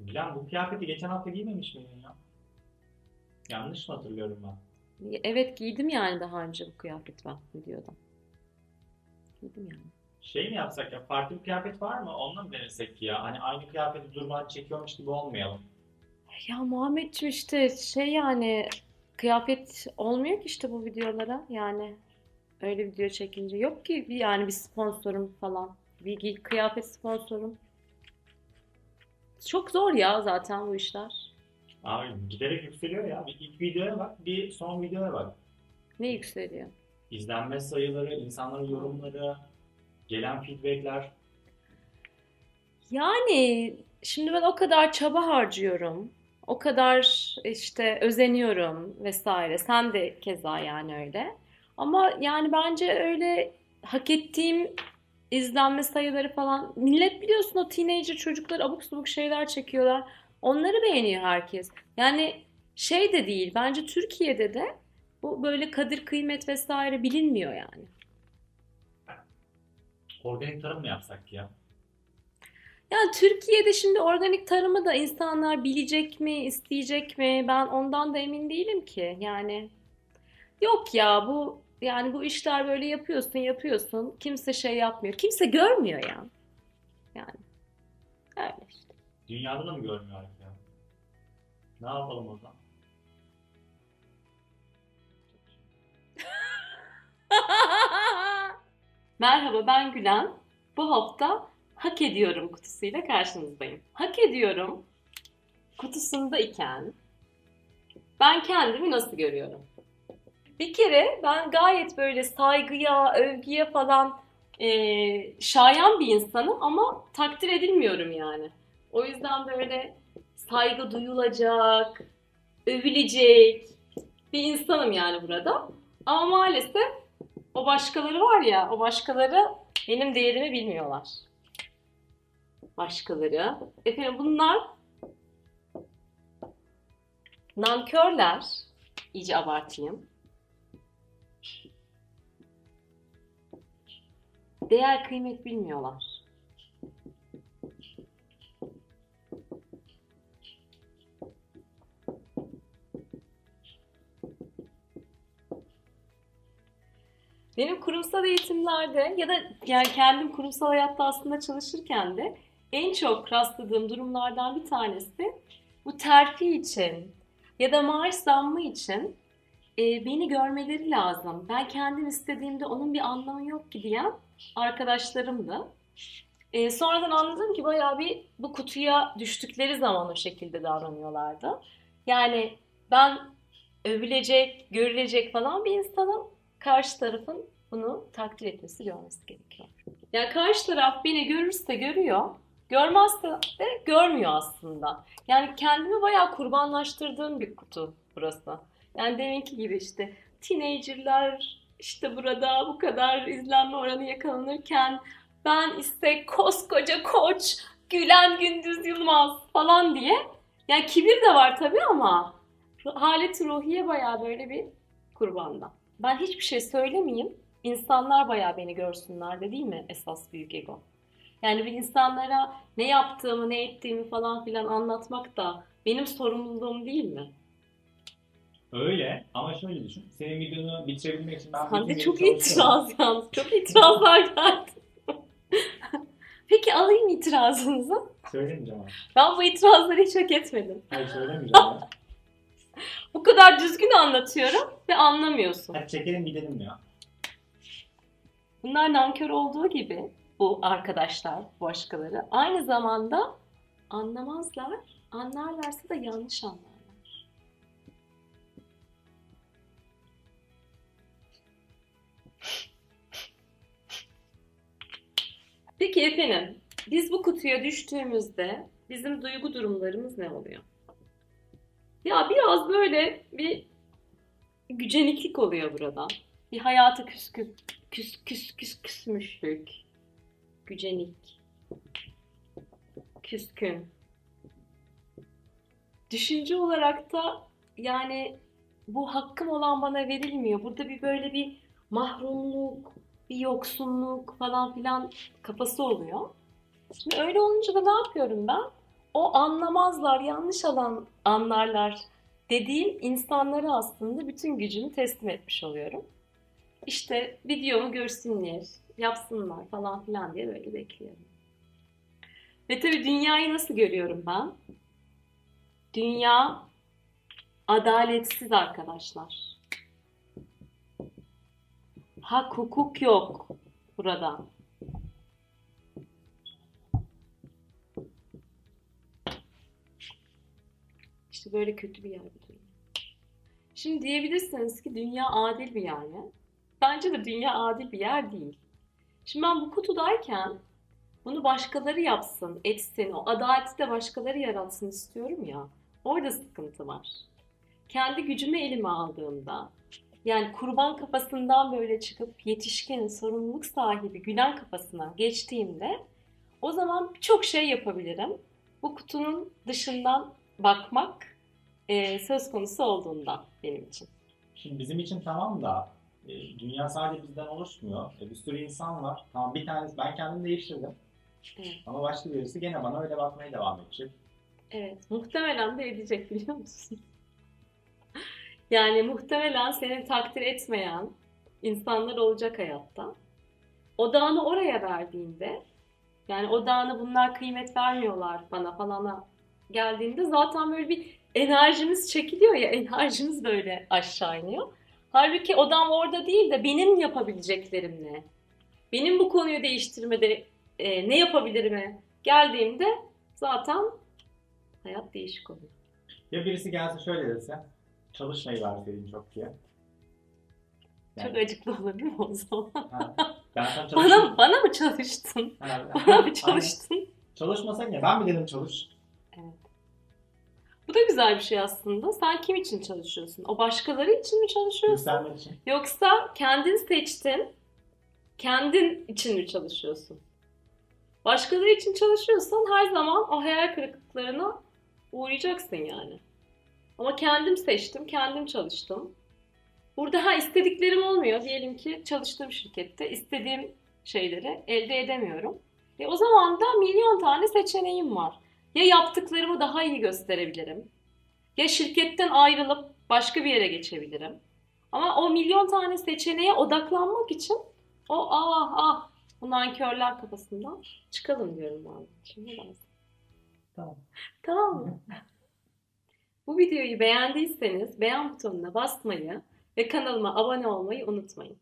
Gülen bu kıyafeti geçen hafta giymemiş miydin ya? Yanlış mı hatırlıyorum ben? Evet giydim yani daha önce bu kıyafet ben videoda. Giydim yani. Şey mi yapsak ya? Farklı bir kıyafet var mı? Onunla mı denesek ki ya? Hani aynı kıyafeti durmadan çekiyormuş gibi olmayalım. Ya Muhammedciğim işte şey yani kıyafet olmuyor ki işte bu videolara yani öyle video çekince yok ki yani bir sponsorum falan bir kıyafet sponsorum. Çok zor ya zaten bu işler. Abi giderek yükseliyor ya. Bir ilk videoya bak, bir son videoya bak. Ne yükseliyor? İzlenme sayıları, insanların yorumları, gelen feedbackler. Yani şimdi ben o kadar çaba harcıyorum. O kadar işte özeniyorum vesaire. Sen de keza yani öyle. Ama yani bence öyle hak ettiğim izlenme sayıları falan. Millet biliyorsun o teenager çocuklar abuk subuk şeyler çekiyorlar. Onları beğeniyor herkes. Yani şey de değil. Bence Türkiye'de de bu böyle kadir kıymet vesaire bilinmiyor yani. Organik tarım mı yapsak ya? Yani Türkiye'de şimdi organik tarımı da insanlar bilecek mi, isteyecek mi? Ben ondan da emin değilim ki. Yani yok ya bu yani bu işler böyle yapıyorsun, yapıyorsun. Kimse şey yapmıyor. Kimse görmüyor ya. Yani öyle işte. Dünyada da mı görmüyor artık ya? Ne yapalım o zaman? Merhaba ben Gülen. Bu hafta Hak Ediyorum kutusuyla karşınızdayım. Hak Ediyorum kutusunda iken ben kendimi nasıl görüyorum? Bir kere ben gayet böyle saygıya, övgüye falan e, şayan bir insanım ama takdir edilmiyorum yani. O yüzden böyle saygı duyulacak, övülecek bir insanım yani burada. Ama maalesef o başkaları var ya, o başkaları benim değerimi bilmiyorlar. Başkaları. Efendim bunlar nankörler. İyice abartayım. Değer kıymet bilmiyorlar. Benim kurumsal eğitimlerde ya da yani kendim kurumsal hayatta aslında çalışırken de en çok rastladığım durumlardan bir tanesi bu terfi için ya da maaş zammı için e, beni görmeleri lazım. Ben kendim istediğimde onun bir anlamı yok ki diyen arkadaşlarımdı. E, sonradan anladım ki bayağı bir bu kutuya düştükleri zaman o şekilde davranıyorlardı. Yani ben övülecek, görülecek falan bir insanım. Karşı tarafın bunu takdir etmesi, görmesi gerekiyor. Yani karşı taraf beni görürse görüyor, görmezse de görmüyor aslında. Yani kendimi bayağı kurbanlaştırdığım bir kutu burası. Yani deminki gibi işte teenagerlar işte burada bu kadar izlenme oranı yakalanırken ben işte koskoca koç Gülen Gündüz Yılmaz falan diye. Yani kibir de var tabii ama haleti ruhiye bayağı böyle bir kurbanda. Ben hiçbir şey söylemeyeyim. İnsanlar bayağı beni görsünler de değil mi esas büyük ego? Yani bir insanlara ne yaptığımı, ne ettiğimi falan filan anlatmak da benim sorumluluğum değil mi? Öyle ama şöyle düşün. Senin videonu bitirebilmek için ben Sen de çok itiraz yalnız. Çok itirazlar geldi. Peki alayım itirazınızı. Söylemeyeceğim abi. Ben bu itirazları hiç hak etmedim. Hayır söylemeyeceğim ya. Bu kadar düzgün anlatıyorum ve anlamıyorsun. Hadi çekelim gidelim ya. Bunlar nankör olduğu gibi bu arkadaşlar, başkaları aynı zamanda anlamazlar. Anlarlarsa da yanlış anlarlar. Peki efendim, biz bu kutuya düştüğümüzde bizim duygu durumlarımız ne oluyor? Ya biraz böyle bir güceniklik oluyor burada. Bir hayata küskün, küs küs küs küsmüşlük. Gücenik. Küskün. Düşünce olarak da yani bu hakkım olan bana verilmiyor. Burada bir böyle bir mahrumluk, bir yoksunluk falan filan kafası oluyor. Şimdi öyle olunca da ne yapıyorum ben? o anlamazlar, yanlış alan anlarlar dediğim insanlara aslında bütün gücümü teslim etmiş oluyorum. İşte videomu görsünler, yapsınlar falan filan diye böyle bekliyorum. Ve tabii dünyayı nasıl görüyorum ben? Dünya adaletsiz arkadaşlar. Hak hukuk yok burada. İşte böyle kötü bir bu dünya. Şimdi diyebilirsiniz ki dünya adil bir yer? Bence de dünya adil bir yer değil. Şimdi ben bu kutudayken bunu başkaları yapsın, etsin, o adaleti de başkaları yaratsın istiyorum ya. Orada sıkıntı var. Kendi gücümü elime aldığımda, yani kurban kafasından böyle çıkıp yetişkin, sorumluluk sahibi, gülen kafasına geçtiğimde o zaman birçok şey yapabilirim. Bu kutunun dışından bakmak e, söz konusu olduğunda benim için. Şimdi bizim için tamam da e, dünya sadece bizden oluşmuyor. E, bir sürü insan var. Tamam bir tanesi ben kendim değiştirdim. Evet. Ama başka birisi gene bana öyle bakmaya devam edecek. Evet, muhtemelen de edecek biliyor musun? Yani muhtemelen seni takdir etmeyen insanlar olacak hayatta. Odağını oraya verdiğinde, yani odağını bunlar kıymet vermiyorlar bana falana geldiğinde zaten böyle bir enerjimiz çekiliyor ya, enerjimiz böyle aşağı iniyor. Halbuki odam orada değil de benim yapabileceklerim ne? Benim bu konuyu değiştirmede e, ne yapabilirime geldiğimde zaten hayat değişik oluyor. Ya birisi gelse şöyle dese, çalışmayı verseydin çok diye. Yani, Çok acıklı değil mi o zaman? ha, ben sana Bana, çalıştım. bana mı çalıştın? Ha, Bana mı aynen. çalıştın? Çalışmasan ya ben mi dedim çalış? Bu da güzel bir şey aslında. Sen kim için çalışıyorsun? O başkaları için mi çalışıyorsun? Yükselmek için. Yoksa kendin seçtin, kendin için mi çalışıyorsun? Başkaları için çalışıyorsan her zaman o hayal kırıklıklarına uğrayacaksın yani. Ama kendim seçtim, kendim çalıştım. Burada ha istediklerim olmuyor. Diyelim ki çalıştığım şirkette istediğim şeyleri elde edemiyorum. E o zaman da milyon tane seçeneğim var. Ya yaptıklarımı daha iyi gösterebilirim. Ya şirketten ayrılıp başka bir yere geçebilirim. Ama o milyon tane seçeneğe odaklanmak için o ah ah bu nankörler kafasından çıkalım diyorum ben. Şimdi lazım. Tamam. Tamam mı? Bu videoyu beğendiyseniz beğen butonuna basmayı ve kanalıma abone olmayı unutmayın.